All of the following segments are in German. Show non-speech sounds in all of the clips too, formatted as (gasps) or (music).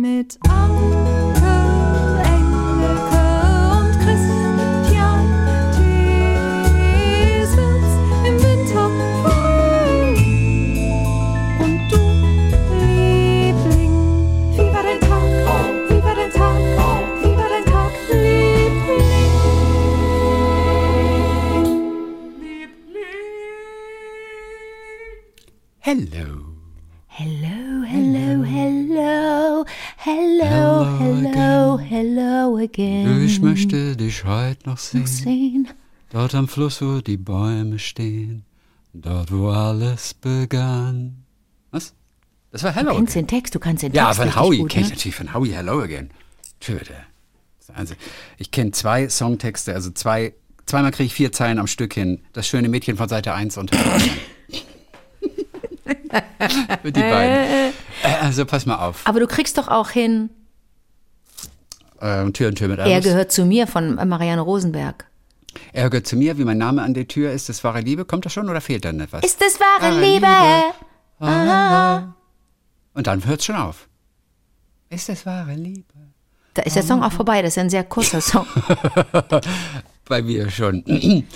Mit Anke, möchte dich heute noch sehen. sehen. Dort am Fluss, wo die Bäume stehen. Dort, wo alles begann. Was? Das war Hello Du kennst Again. den Text, du kannst den Ja, Text von richtig Howie gut, kenne ich ne? natürlich von Howie Hello Again. Töte. Also, ich kenne zwei Songtexte, also zwei, zweimal kriege ich vier Zeilen am Stück hin. Das schöne Mädchen von Seite 1 und. Mit (laughs) die beiden. Äh, Also pass mal auf. Aber du kriegst doch auch hin, Ähm, Tür und Tür mit er Alice. gehört zu mir von Marianne Rosenberg. Er gehört zu mir, wie mein Name an der Tür ist. Das wahre Liebe. Kommt das schon oder fehlt dann etwas? Ist es wahre Wahre Liebe? Liebe. Aha. Und dann hört's schon auf. Ist das wahre Liebe? Da ist der Song auch vorbei, das ist ein sehr kurzer Song. (laughs) Bei mir schon. (clears throat)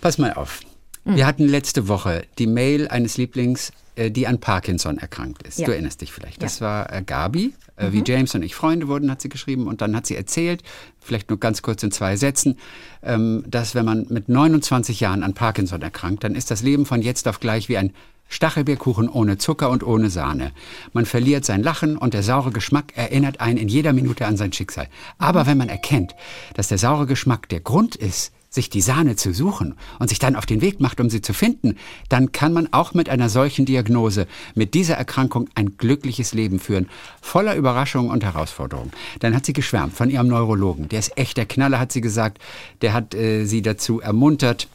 Pass mal auf. Wir hatten letzte Woche die Mail eines Lieblings, äh, die an Parkinson erkrankt ist. Ja. Du erinnerst dich vielleicht. Das war äh, Gabi. Äh, Wie James und ich Freunde wurden, hat sie geschrieben. Und dann hat sie erzählt, vielleicht nur ganz kurz in zwei Sätzen, ähm, dass wenn man mit 29 Jahren an Parkinson erkrankt, dann ist das Leben von jetzt auf gleich wie ein Stachelbeerkuchen ohne Zucker und ohne Sahne. Man verliert sein Lachen und der saure Geschmack erinnert einen in jeder Minute an sein Schicksal. Aber wenn man erkennt, dass der saure Geschmack der Grund ist, sich die Sahne zu suchen und sich dann auf den Weg macht, um sie zu finden, dann kann man auch mit einer solchen Diagnose, mit dieser Erkrankung ein glückliches Leben führen, voller Überraschungen und Herausforderungen. Dann hat sie geschwärmt von ihrem Neurologen. Der ist echt der Knaller, hat sie gesagt. Der hat äh, sie dazu ermuntert,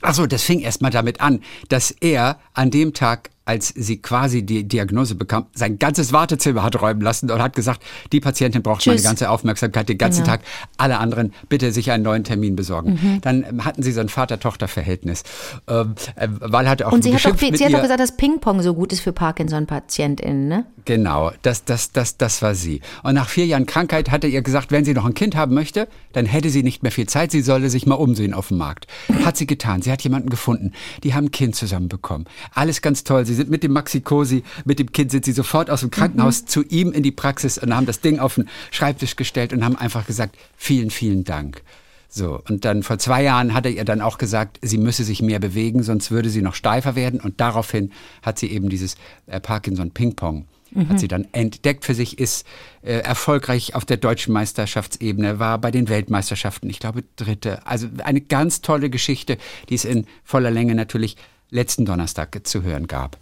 Achso, das fing erst mal damit an, dass er an dem Tag, als sie quasi die Diagnose bekam, sein ganzes Wartezimmer hat räumen lassen und hat gesagt, die Patientin braucht meine Tschüss. ganze Aufmerksamkeit den ganzen Genau. Tag. Alle anderen bitte sich einen neuen Termin besorgen. Dann ähm, hatten sie so ein Vater-Tochter-Verhältnis. Ähm, äh, weil hatte auch Und sie hat, doch, sie hat doch gesagt, dass Ping-Pong so gut ist für Parkinson-PatientInnen, ne? Genau, das, das, das, das war sie. Und nach vier Jahren Krankheit hatte ihr gesagt, wenn sie noch ein Kind haben möchte, dann hätte sie nicht mehr viel Zeit, sie solle sich mal umsehen auf dem Markt. Hat sie getan. Sie hat jemanden gefunden. Die haben ein Kind zusammen bekommen. Alles ganz toll. Sie sind mit dem Maxi Cosi, mit dem Kind sind sie sofort aus dem Krankenhaus zu ihm in die Praxis und haben das Ding auf den Schreibtisch gestellt und haben einfach gesagt, vielen, vielen Dank. So, und dann vor zwei Jahren hat er ihr dann auch gesagt, sie müsse sich mehr bewegen, sonst würde sie noch steifer werden. Und daraufhin hat sie eben dieses äh, Parkinson-Ping-Pong, hat sie dann entdeckt für sich, ist äh, erfolgreich auf der deutschen Meisterschaftsebene, war bei den Weltmeisterschaften, ich glaube, dritte. Also eine ganz tolle Geschichte, die es in voller Länge natürlich letzten Donnerstag zu hören gab.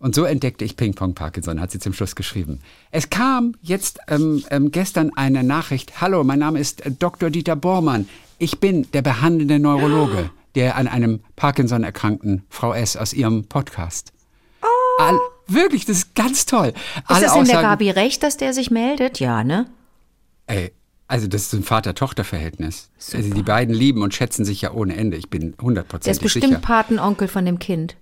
Und so entdeckte ich Ping-Pong Parkinson, hat sie zum Schluss geschrieben. Es kam jetzt ähm, ähm, gestern eine Nachricht. Hallo, mein Name ist äh, Dr. Dieter Bormann. Ich bin der behandelnde Neurologe, der an einem Parkinson erkrankten Frau S. aus ihrem Podcast. All, wirklich, das ist ganz toll. Ist das denn der Aussagen- Gabi recht, dass der sich meldet? Ja, ne? Ey, also das ist ein Vater-Tochter-Verhältnis. Also die beiden lieben und schätzen sich ja ohne Ende. Ich bin Der ist hundertprozentig bestimmt sicher. Patenonkel von dem Kind.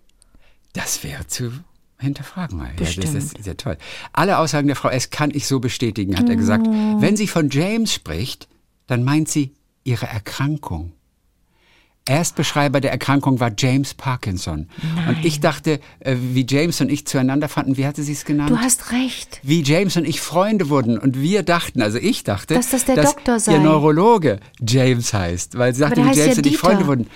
Das wäre zu hinterfragen mal. Ja, das Bestimmt. ist sehr toll. Alle Aussagen der Frau S. kann ich so bestätigen, hat er gesagt. Oh. Wenn sie von James spricht, dann meint sie ihre Erkrankung. Erstbeschreiber der Erkrankung war James Parkinson. Und ich dachte, äh, wie James und ich zueinander fanden, wie hatte sie es genannt? Du hast recht. wie James und ich Freunde wurden und wir dachten, also ich dachte, Dass das der Doktor sei. ihr Neurologe James heißt, weil sie sagte, der wie James ja und ich. Freunde wurden.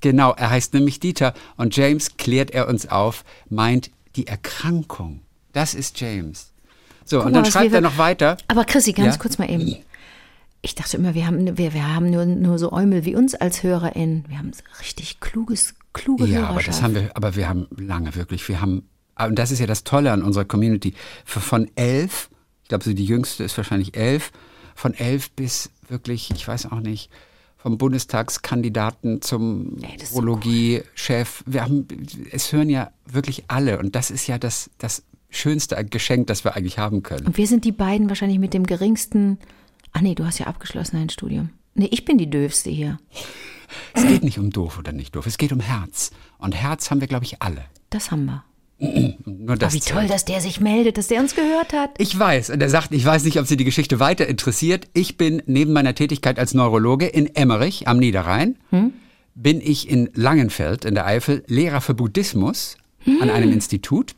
Genau, er heißt nämlich Dieter und James klärt er uns auf, meint die Erkrankung. Das ist James. So, Guck und dann schreibt er noch weiter. Aber Chrissy, ganz Ja? kurz mal eben. Ich dachte immer, wir haben, wir, wir haben nur, nur so Eumel wie uns als HörerInnen. Wir haben richtig kluges, kluge Ja, aber das haben wir, aber wir haben lange wirklich, wir haben, und das ist ja das Tolle an unserer Community, von elf, ich glaube, so die jüngste ist wahrscheinlich elf, von elf bis wirklich, ich weiß auch nicht, vom Bundestagskandidaten zum Ey, ist so Urologie-Chef. Wir haben, es hören ja wirklich alle und das ist ja das, das schönste Geschenk, das wir eigentlich haben können. Und wir sind die beiden wahrscheinlich mit dem geringsten. Ah nee, du hast ja abgeschlossen ein Studium. Nee, ich bin die Döfste hier. Es geht nicht um doof oder nicht doof, es geht um Herz. Und Herz haben wir, glaube ich, alle. Das haben wir. (clears throat) Nur das wie zählt. toll, dass der sich meldet, dass der uns gehört hat. Ich weiß. Und er sagt, ich weiß nicht, ob Sie die Geschichte weiter interessiert. Ich bin neben meiner Tätigkeit als Neurologe in Emmerich am Niederrhein, bin ich in Langenfeld in der Eifel Lehrer für Buddhismus an einem Institut.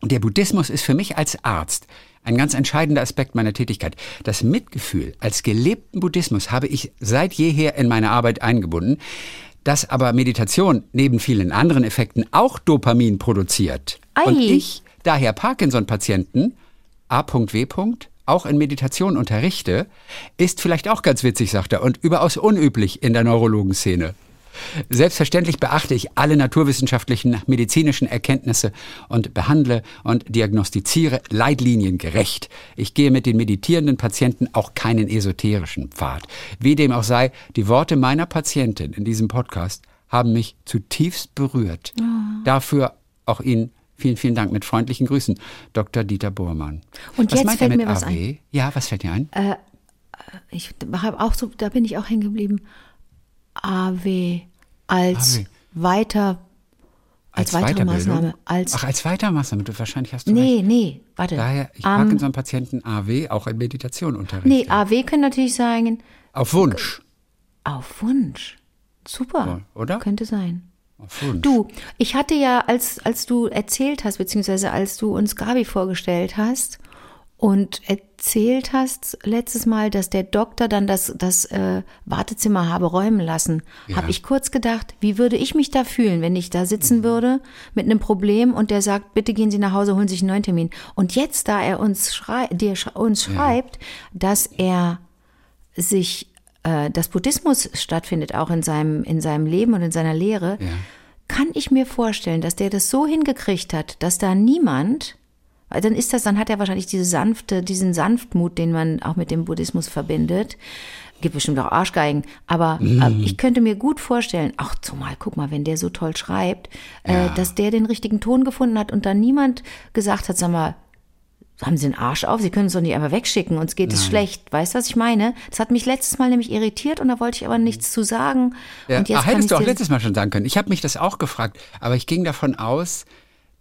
Und der Buddhismus ist für mich als Arzt ein ganz entscheidender Aspekt meiner Tätigkeit. Das Mitgefühl als gelebten Buddhismus habe ich seit jeher in meine Arbeit eingebunden. Dass aber Meditation neben vielen anderen Effekten auch Dopamin produziert. Ei. Und ich daher Parkinson-Patienten A.W. auch in Meditation unterrichte, ist vielleicht auch ganz witzig, sagt er, und überaus unüblich in der Neurologenszene. Selbstverständlich beachte ich alle naturwissenschaftlichen, medizinischen Erkenntnisse und behandle und diagnostiziere leitliniengerecht. Ich gehe mit den meditierenden Patienten auch keinen esoterischen Pfad. Wie dem auch sei, die Worte meiner Patientin in diesem Podcast haben mich zutiefst berührt. Dafür auch Ihnen vielen, vielen Dank. Mit freundlichen Grüßen, Dr. Dieter Bormann. Und was jetzt fällt mit mir was AW? ein. Ja, was fällt dir ein? Ich habe auch so, da bin ich auch hängen geblieben. AW als AW. weiter, als, weitere Weiterbildung? Maßnahme. Als, Ach, als Weitermaßnahme. Du, wahrscheinlich hast du nee, recht. nee, warte. Daher, ich Am- Parkinson-Patienten AW auch in Meditation unterrichte. nee, AW können natürlich sagen, Auf Wunsch. auf Wunsch. Super. Ja, oder? Könnte sein. Auf Wunsch. Du, ich hatte ja, als, als du erzählt hast, beziehungsweise als du uns Gabi vorgestellt hast und erzählt hast letztes Mal, dass der Doktor dann das, das äh, Wartezimmer habe räumen lassen, Ja. habe ich kurz gedacht, wie würde ich mich da fühlen, wenn ich da sitzen würde mit einem Problem und der sagt, bitte gehen Sie nach Hause, holen Sie sich einen neuen Termin. Und jetzt, da er uns, schrei dir, sch- uns schreibt, dass er sich, äh, dass Buddhismus stattfindet, auch in seinem, in seinem Leben und in seiner Lehre, Ja. kann ich mir vorstellen, dass der das so hingekriegt hat, dass da niemand, weil dann ist das, dann hat er wahrscheinlich diese sanfte, diesen Sanftmut, den man auch mit dem Buddhismus verbindet. Gibt bestimmt auch Arschgeigen, aber äh, ich könnte mir gut vorstellen, ach zumal, guck mal, wenn der so toll schreibt, äh, dass der den richtigen Ton gefunden hat und dann niemand gesagt hat, sag mal, haben Sie einen Arsch auf? Sie können es doch nicht einfach wegschicken, uns geht es schlecht. Weißt du, was ich meine? Das hat mich letztes Mal nämlich irritiert und da wollte ich aber nichts zu sagen. Ja, und jetzt kann hättest ich du auch letztes Mal schon sagen können. Ich habe mich das auch gefragt, aber ich ging davon aus,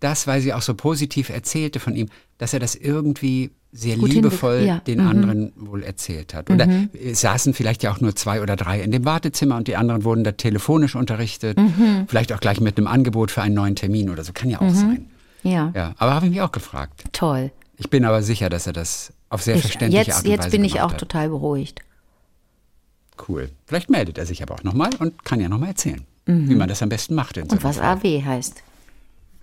dass, weil sie auch so positiv erzählte von ihm, dass er das irgendwie sehr Gut liebevoll ja, den mhm. anderen wohl erzählt hat. Oder es saßen vielleicht ja auch nur zwei oder drei in dem Wartezimmer und die anderen wurden da telefonisch unterrichtet. Mhm. Vielleicht auch gleich mit einem Angebot für einen neuen Termin oder so. Kann ja auch sein. Ja, Ja, aber habe ich mich auch gefragt. toll. Ich bin aber sicher, dass er das auf sehr Ich, verständliche jetzt Art und jetzt Weise bin ich auch hat. total beruhigt. Cool. Vielleicht meldet er sich aber auch nochmal und kann ja nochmal erzählen, wie man das am besten macht. In so Mhm. Und was Fall. AW heißt.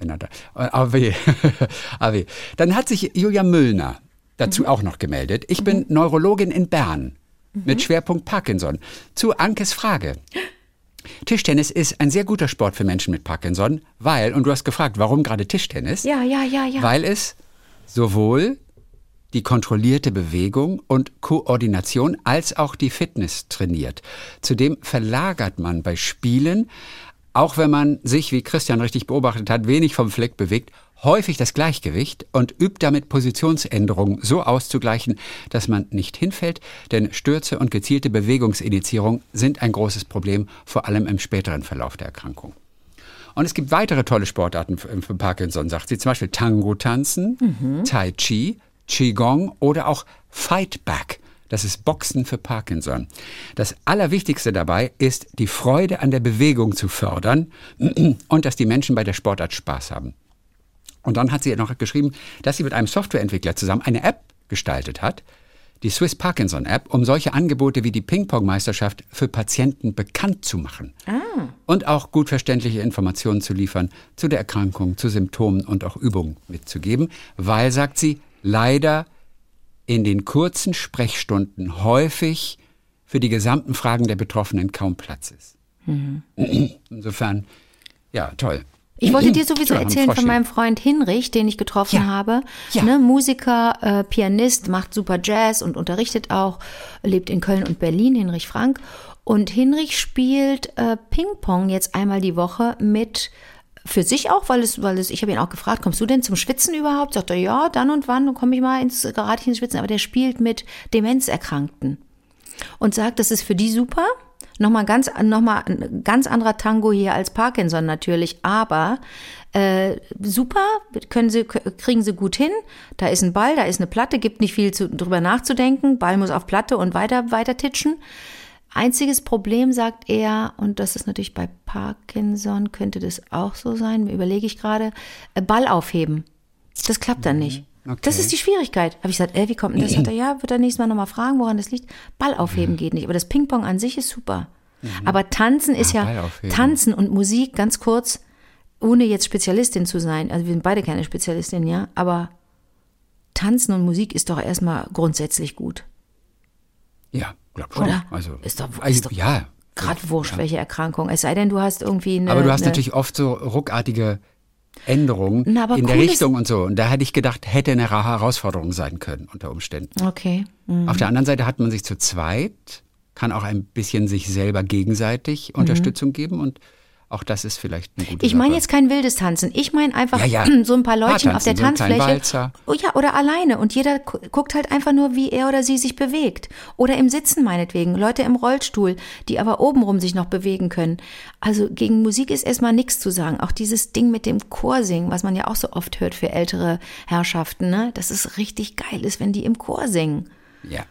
Wenn er da, äh, AW. (laughs) AW. Dann hat sich Julia Müllner dazu auch noch gemeldet. Ich bin Neurologin in Bern mit Schwerpunkt Parkinson. Zu Ankes Frage. (gasps) Tischtennis ist ein sehr guter Sport für Menschen mit Parkinson, weil, und du hast gefragt, warum gerade Tischtennis? Ja, ja, ja, ja. Weil es sowohl die kontrollierte Bewegung und Koordination als auch die Fitness trainiert. Zudem verlagert man bei Spielen, auch wenn man sich, wie Christian richtig beobachtet hat, wenig vom Fleck bewegt, häufig das Gleichgewicht und übt damit Positionsänderungen so auszugleichen, dass man nicht hinfällt, denn Stürze und gezielte Bewegungsinitiierung sind ein großes Problem, vor allem im späteren Verlauf der Erkrankung. Und es gibt weitere tolle Sportarten für, Parkinson, sagt sie. Zum Beispiel Tango tanzen, Tai Chi, Qigong oder auch Fightback. Das ist Boxen für Parkinson. Das Allerwichtigste dabei ist, die Freude an der Bewegung zu fördern (clears throat) und dass die Menschen bei der Sportart Spaß haben. Und dann hat sie noch geschrieben, dass sie mit einem Softwareentwickler zusammen eine App gestaltet hat, die Swiss Parkinson App, um solche Angebote wie die Ping-Pong-Meisterschaft für Patienten bekannt zu machen. Und auch gut verständliche Informationen zu liefern zu der Erkrankung, zu Symptomen und auch Übungen mitzugeben, weil, sagt sie, leider in den kurzen Sprechstunden häufig für die gesamten Fragen der Betroffenen kaum Platz ist. Insofern, ja, toll. Ich wollte dir sowieso erzählen von meinem Freund Hinrich, den ich getroffen Ja. habe. Ja. Ne, Musiker, äh, Pianist, macht super Jazz und unterrichtet auch, lebt in Köln und Berlin, Hinrich Frank. Und Hinrich spielt äh, Ping-Pong jetzt einmal die Woche mit für sich auch, weil es, weil es, ich habe ihn auch gefragt, kommst du denn zum Schwitzen überhaupt? Sagt er, ja, dann und wann, komme ich mal ins gerate ich ins Schwitzen. Aber der spielt mit Demenzerkrankten und sagt, das ist für die super. Nochmal ganz, noch mal ein ganz anderer Tango hier als Parkinson natürlich, aber äh, super, können sie, kriegen sie gut hin. Da ist ein Ball, da ist eine Platte, gibt nicht viel zu, drüber nachzudenken. Ball muss auf Platte und weiter, weiter titschen. Einziges Problem, sagt er, und das ist natürlich bei Parkinson, könnte das auch so sein, überlege ich gerade, äh, Ball aufheben. Das klappt dann nicht. Okay. Das ist die Schwierigkeit. Habe ich gesagt, ey, wie kommt denn das? Sagt er, ja, wird er nächstes Mal nochmal fragen, woran das liegt. Ball aufheben geht nicht. Aber das Ping-Pong an sich ist super. Aber tanzen ist Ball ja, tanzen und Musik, ganz kurz, ohne jetzt Spezialistin zu sein. Also wir sind beide keine Spezialistin, ja. Aber tanzen und Musik ist doch erstmal grundsätzlich gut. Ja, glaub schon. Oder? Also, Ist doch- also, ist doch- ja. Gerade wurscht, welche Erkrankung. Es sei denn, du hast irgendwie eine. Aber du hast eine, natürlich oft so ruckartige Änderungen Na, in der cool ist- Richtung und so. Und da hätte ich gedacht, hätte eine Ra- Herausforderung sein können unter Umständen. Okay. Mhm. Auf der anderen Seite hat man sich zu zweit, kann auch ein bisschen sich selber Mhm. gegenseitig Unterstützung geben und auch das ist vielleicht eine gute Ich meine jetzt kein wildes Tanzen. Ich meine einfach Ja, ja. (clears throat) so ein paar Leutchen auf der so kleinen Tanzfläche. Walzer. Oh ja, oder alleine. Und jeder gu- guckt halt einfach nur, wie er oder sie sich bewegt. Oder im Sitzen meinetwegen. Leute im Rollstuhl, die aber obenrum sich noch bewegen können. Also gegen Musik ist erstmal nichts zu sagen. Auch dieses Ding mit dem Chorsingen, was man ja auch so oft hört für ältere Herrschaften, ne? Das ist richtig geil ist, wenn die im Chor singen. Ja.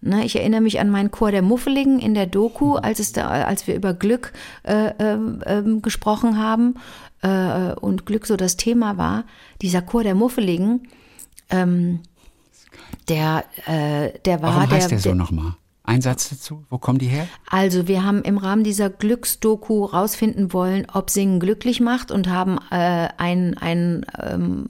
Ne, ich erinnere mich an meinen Chor der Muffeligen in der Doku, als es da, als wir über Glück äh, ähm, ähm, gesprochen haben äh, und Glück so das Thema war. Dieser Chor der Muffeligen, ähm, der, äh, der war Warum heißt der so der, nochmal? Ein Satz dazu? Wo kommen die her? also wir haben im Rahmen dieser Glücksdoku rausfinden wollen, ob Singen glücklich macht und haben äh, einen ein, ähm,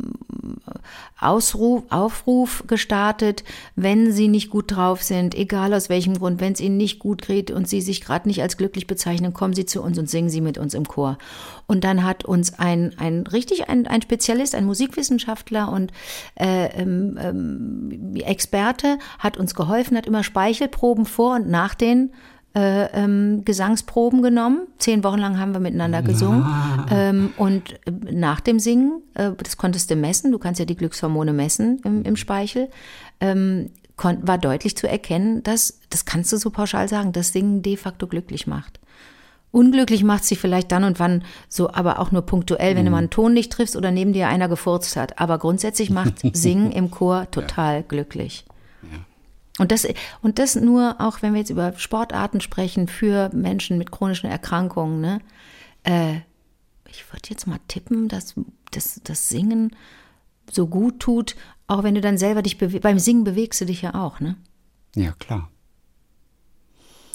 Ausruf, Aufruf gestartet, wenn sie nicht gut drauf sind, egal aus welchem Grund, wenn es ihnen nicht gut geht und sie sich gerade nicht als glücklich bezeichnen, kommen sie zu uns und singen sie mit uns im Chor. Und dann hat uns ein, ein richtig ein, ein Spezialist, ein Musikwissenschaftler und äh, ähm, ähm, Experte hat uns geholfen, hat immer Speichelproben vor und nach den äh, ähm, Gesangsproben genommen. Zehn Wochen lang haben wir miteinander gesungen. Ähm, und äh, nach dem Singen, äh, das konntest du messen, du kannst ja die Glückshormone messen im, im Speichel, ähm, war deutlich zu erkennen, dass, das kannst du so pauschal sagen, dass Singen de facto glücklich macht. Unglücklich macht sie vielleicht dann und wann so, aber auch nur punktuell, wenn du mal einen Ton nicht triffst oder neben dir einer gefurzt hat. Aber grundsätzlich macht (laughs) Singen im Chor total glücklich. Und das, und das nur auch, wenn wir jetzt über Sportarten sprechen, für Menschen mit chronischen Erkrankungen, ne? Äh, ich würde jetzt mal tippen, dass dass das Singen so gut tut, auch wenn du dann selber dich bewegst. Beim Singen bewegst du dich ja auch, ne? Ja, klar.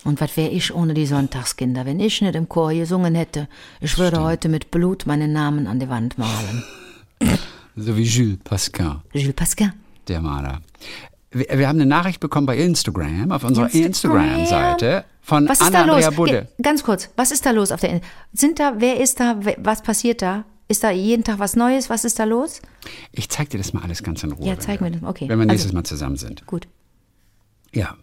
Und was wäre ich ohne die Sonntagskinder, wenn ich nicht im Chor gesungen hätte? Ich würde heute mit Blut meinen Namen an die Wand malen. (laughs) So wie Jules Pascal, Jules Pascal. der Maler. Wir, wir haben eine Nachricht bekommen bei Instagram, auf unserer Instagram. Instagram-Seite von Was ist Anna da los? Andrea Budde. Ja, ganz kurz, was ist da los auf der In Sind da, wer ist da, was passiert da? Ist da jeden Tag was Neues? Was ist da los? Ich zeig dir das mal alles ganz in Ruhe. Ja, zeig wir- mir das. Okay. Wenn wir Also- nächstes Mal zusammen sind. Gut. Ja.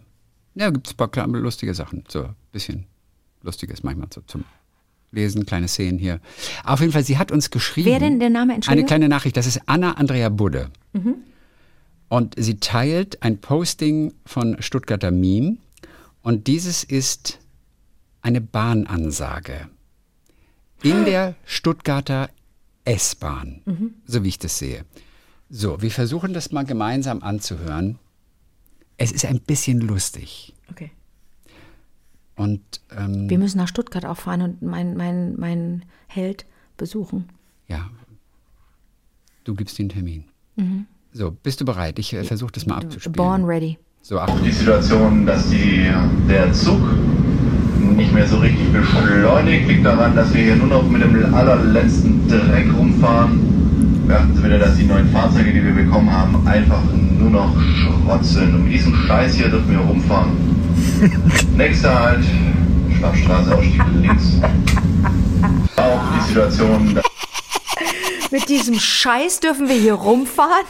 Ja, gibt es ein paar kleine, lustige Sachen. So ein bisschen Lustiges manchmal so zum Lesen, kleine Szenen hier. Auf jeden Fall, sie hat uns geschrieben. Wer denn der Name? Eine Entschuldigung? kleine Nachricht, das ist Anna Andrea Budde. Und sie teilt ein Posting von Stuttgarter Meme. Und dieses ist eine Bahnansage. In der Stuttgarter S-Bahn, so wie ich das sehe. So, wir versuchen das mal gemeinsam anzuhören. Es ist ein bisschen lustig. Okay. Und ähm, Wir müssen nach Stuttgart auch fahren und meinen mein, mein Held besuchen. ja, du gibst den Termin. So, bist du bereit? Ich äh, versuche das mal abzuspielen. Born ready. So, Achtung. die Situation, dass die, der Zug nicht mehr so richtig beschleunigt, liegt daran, dass wir hier nur noch mit dem allerletzten Dreck rumfahren. Beachten Sie bitte, dass die neuen Fahrzeuge, die wir bekommen haben, einfach nur noch Schrott sind. Und mit diesem Scheiß hier dürfen wir rumfahren. (laughs) Nächster Halt, Schwarzstraße, Ausstieg links. Auch die Situation, dass Mit diesem Scheiß dürfen wir hier rumfahren?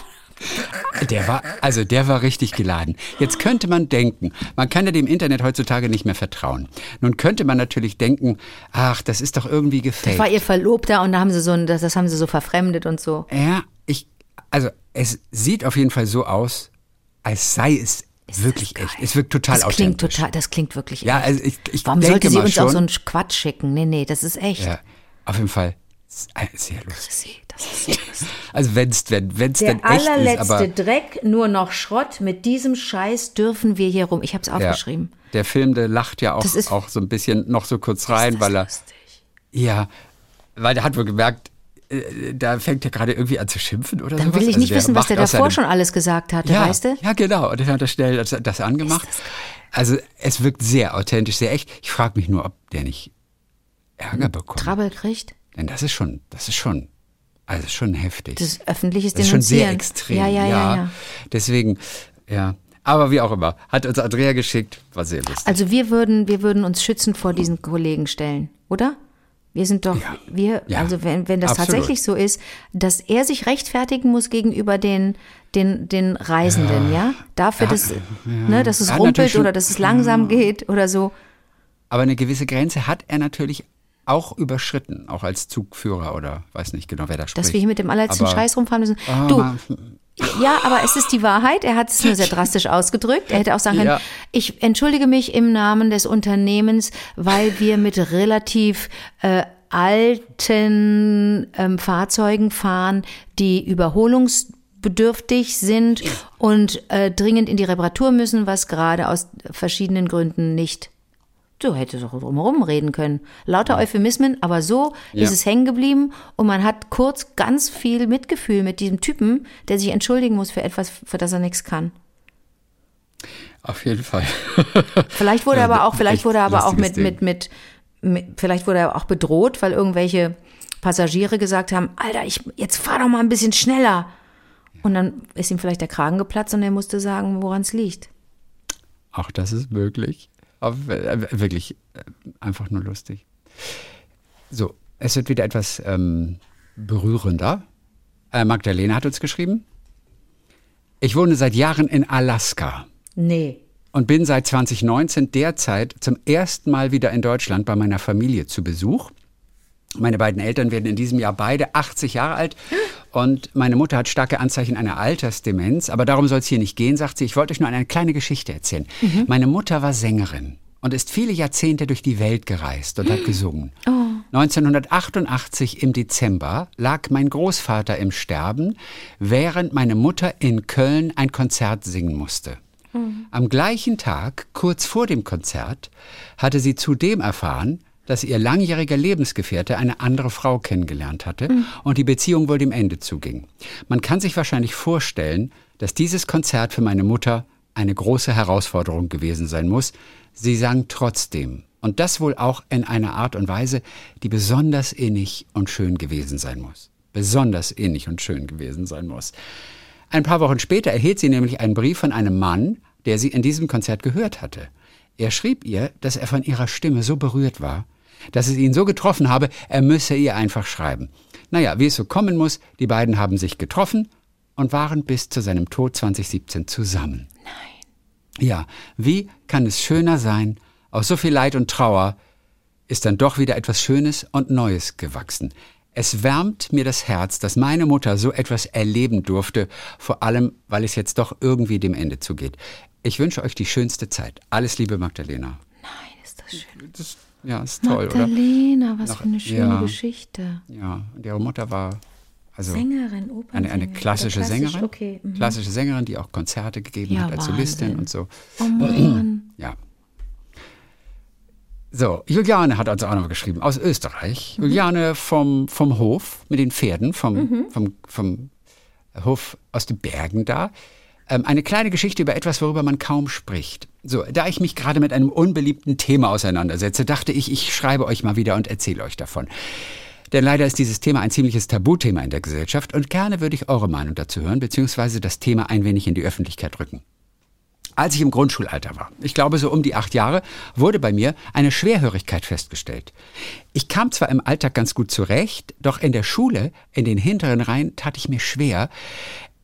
Der war, also der war richtig geladen. Jetzt könnte man denken, man kann ja dem Internet heutzutage nicht mehr vertrauen. Nun könnte man natürlich denken, ach, das ist doch irgendwie Das war ihr Verlobter und da haben sie so das, das haben sie so verfremdet und so. Ja, ich, also es sieht auf jeden Fall so aus, als sei es wirklich echt. Es wirkt total Das klingt authentisch. total, das klingt wirklich Ja, echt. also ich, ich Warum denke sollte sie uns schon, auch so einen Quatsch schicken? Nee, nee, das ist echt. Ja, auf jeden Fall äh, sehr lustig. Das ist so. Also wenn's, wenn wenn's Der denn echt ist, allerletzte aber Dreck, nur noch Schrott. Mit diesem Scheiß dürfen wir hier rum. Ich habe es ja, aufgeschrieben. der Film, der lacht ja auch, Das ist- auch so ein bisschen noch so kurz rein, Das weil er lustig. ja, weil der hat wohl gemerkt, äh, da fängt er gerade irgendwie an zu schimpfen oder Dann sowas. will ich Also nicht wissen, was der davor schon alles gesagt hatte, ja, weißt du? Ja, genau. Und dann hat er schnell das, das angemacht. Also es wirkt sehr authentisch, sehr echt. Ich frage mich nur, ob der nicht Ärger bekommt. Trouble kriegt. Denn das ist schon, das ist schon, also schon heftig. Das ist öffentliches Das ist schon sehr extrem. Ja, ja, ja, ja. Deswegen, ja. Aber wie auch immer, hat uns Andrea geschickt, war sehr lustig. Also wir würden, wir würden uns schützend vor diesen Kollegen stellen, oder? Wir sind doch, Ja. wir, Ja. also wenn, wenn das Absolut. tatsächlich so ist, dass er sich rechtfertigen muss gegenüber den, den, den Reisenden, ja? Dafür, Ja, dass, ne, dass es rumpelt oder dass es langsam geht oder so. Aber eine gewisse Grenze hat er natürlich auch überschritten, auch als Zugführer oder weiß nicht genau, wer da spricht. Dass wir hier mit dem allerletzten Aber- Scheiß rumfahren müssen. Ah, du, ma- ja, aber es ist die Wahrheit. Er hat es nur sehr (laughs) drastisch ausgedrückt. Er hätte auch sagen können, Ja. ich entschuldige mich im Namen des Unternehmens, weil wir mit relativ äh, alten ähm, Fahrzeugen fahren, die überholungsbedürftig sind und äh, dringend in die Reparatur müssen, was gerade aus verschiedenen Gründen nicht Du hättest auch drumherum reden können. Lauter Euphemismen, aber so Ja. ist es hängen geblieben und man hat kurz ganz viel Mitgefühl mit diesem Typen, der sich entschuldigen muss für etwas, für das er nichts kann. Auf jeden Fall. Vielleicht wurde (laughs) aber auch, vielleicht echt wurde er aber auch mit, mit, mit, mit, vielleicht wurde er auch bedroht, weil irgendwelche Passagiere gesagt haben, Alter, ich, jetzt fahr doch mal ein bisschen schneller. Und dann ist ihm vielleicht der Kragen geplatzt und er musste sagen, woran es liegt. Auch das ist möglich. Aber äh, wirklich äh, einfach nur lustig. So, es wird wieder etwas ähm, berührender. Äh, Magdalena hat uns geschrieben. Ich wohne seit Jahren in Alaska Nee. und bin seit 2019 derzeit zum ersten Mal wieder in Deutschland bei meiner Familie zu Besuch. Meine beiden Eltern werden in diesem Jahr beide 80 Jahre alt und meine Mutter hat starke Anzeichen einer Altersdemenz. Aber darum soll es hier nicht gehen, sagt sie. Ich wollte euch nur eine kleine Geschichte erzählen. Meine Mutter war Sängerin und ist viele Jahrzehnte durch die Welt gereist und hat gesungen. 1988 im Dezember lag mein Großvater im Sterben, während meine Mutter in Köln ein Konzert singen musste. Am gleichen Tag, kurz vor dem Konzert, hatte sie zudem erfahren, dass ihr langjähriger Lebensgefährte eine andere Frau kennengelernt hatte und die Beziehung wohl dem Ende zuging. Man kann sich wahrscheinlich vorstellen, dass dieses Konzert für meine Mutter eine große Herausforderung gewesen sein muss. Sie sang trotzdem. Und das wohl auch in einer Art und Weise, die besonders innig und schön gewesen sein muss. Besonders innig und schön gewesen sein muss. Ein paar Wochen später erhielt sie nämlich einen Brief von einem Mann, der sie in diesem Konzert gehört hatte. Er schrieb ihr, dass er von ihrer Stimme so berührt war, dass es ihn so getroffen habe, er müsse ihr einfach schreiben. Naja, wie es so kommen muss, die beiden haben sich getroffen und waren bis zu seinem Tod 2017 zusammen. Nein. Ja, wie kann es schöner sein, aus so viel Leid und Trauer ist dann doch wieder etwas Schönes und Neues gewachsen. Es wärmt mir das Herz, dass meine Mutter so etwas erleben durfte, vor allem, weil es jetzt doch irgendwie dem Ende zugeht. Ich wünsche euch die schönste Zeit. Alles Liebe, Magdalena. Nein, ist das schön. Das, ja, ist toll, Magdalena, was Noch- für eine schöne ja. Geschichte. oder? Ja, und ihre Mutter war also Sängerin, eine, eine klassische Oder klassisch, Sängerin. Okay. mhm. Klassische Sängerin, die auch Konzerte gegeben Ja, hat als Solistin Wahnsinn. und so. Oh Mann. (clears throat) Ja. So, Juliane hat also auch noch geschrieben, aus Österreich. Mhm. Juliane vom, vom Hof mit den Pferden, vom, vom, vom Hof aus den Bergen da. Ähm, eine kleine Geschichte über etwas, worüber man kaum spricht. So, da ich mich gerade mit einem unbeliebten Thema auseinandersetze, dachte ich, ich schreibe euch mal wieder und erzähle euch davon. Denn leider ist dieses Thema ein ziemliches Tabuthema in der Gesellschaft und gerne würde ich eure Meinung dazu hören, beziehungsweise das Thema ein wenig in die Öffentlichkeit rücken. Als ich im Grundschulalter war, ich glaube so um die acht Jahre, wurde bei mir eine Schwerhörigkeit festgestellt. Ich kam zwar im Alltag ganz gut zurecht, doch in der Schule, in den hinteren Reihen, tat ich mir schwer,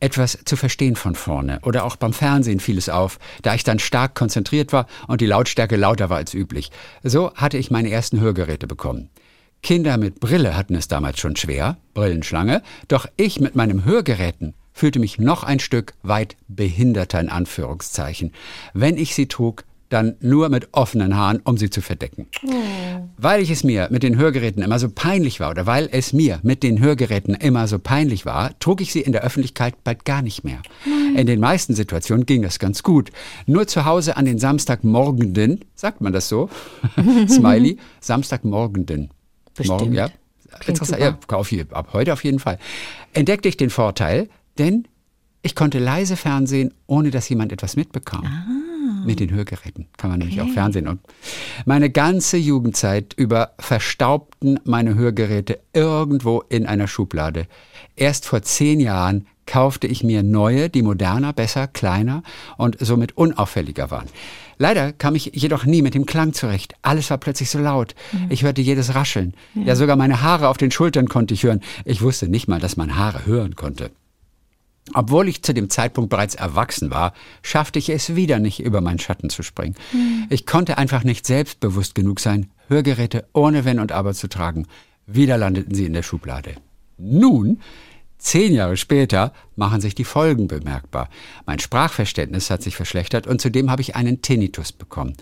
etwas zu verstehen von vorne. Oder auch beim Fernsehen fiel es auf, da ich dann stark konzentriert war und die Lautstärke lauter war als üblich. So hatte ich meine ersten Hörgeräte bekommen. Kinder mit Brille hatten es damals schon schwer, Brillenschlange, doch ich mit meinen Hörgeräten fühlte mich noch ein Stück weit behinderter in Anführungszeichen. Wenn ich sie trug, dann nur mit offenen Haaren, um sie zu verdecken. Weil ich es mir mit den Hörgeräten immer so peinlich war oder weil es mir mit den Hörgeräten immer so peinlich war, trug ich sie in der Öffentlichkeit bald gar nicht mehr. In den meisten Situationen ging das ganz gut. Nur zu Hause an den Samstagmorgenden, sagt man das so? (laughs) Smiley, Samstagmorgenden. Bestimmt. Morgen, ja. Interessant. Ja, auf, ab heute auf jeden Fall. Entdeckte ich den Vorteil, denn ich konnte leise Fernsehen, ohne dass jemand etwas mitbekam. Mit den Hörgeräten kann man nämlich auch Fernsehen. Und meine ganze Jugendzeit über verstaubten meine Hörgeräte irgendwo in einer Schublade. Erst vor zehn Jahren kaufte ich mir neue, die moderner, besser, kleiner und somit unauffälliger waren. Leider kam ich jedoch nie mit dem Klang zurecht. Alles war plötzlich so laut. Ich hörte jedes Rascheln. Ja, sogar meine Haare auf den Schultern konnte ich hören. Ich wusste nicht mal, dass man Haare hören konnte. Obwohl ich zu dem Zeitpunkt bereits erwachsen war, schaffte ich es wieder nicht, über meinen Schatten zu springen. Ich konnte einfach nicht selbstbewusst genug sein, Hörgeräte ohne Wenn und Aber zu tragen. Wieder landeten sie in der Schublade. Nun, zehn Jahre später, machen sich die Folgen bemerkbar. Mein Sprachverständnis hat sich verschlechtert und zudem habe ich einen Tinnitus bekommen.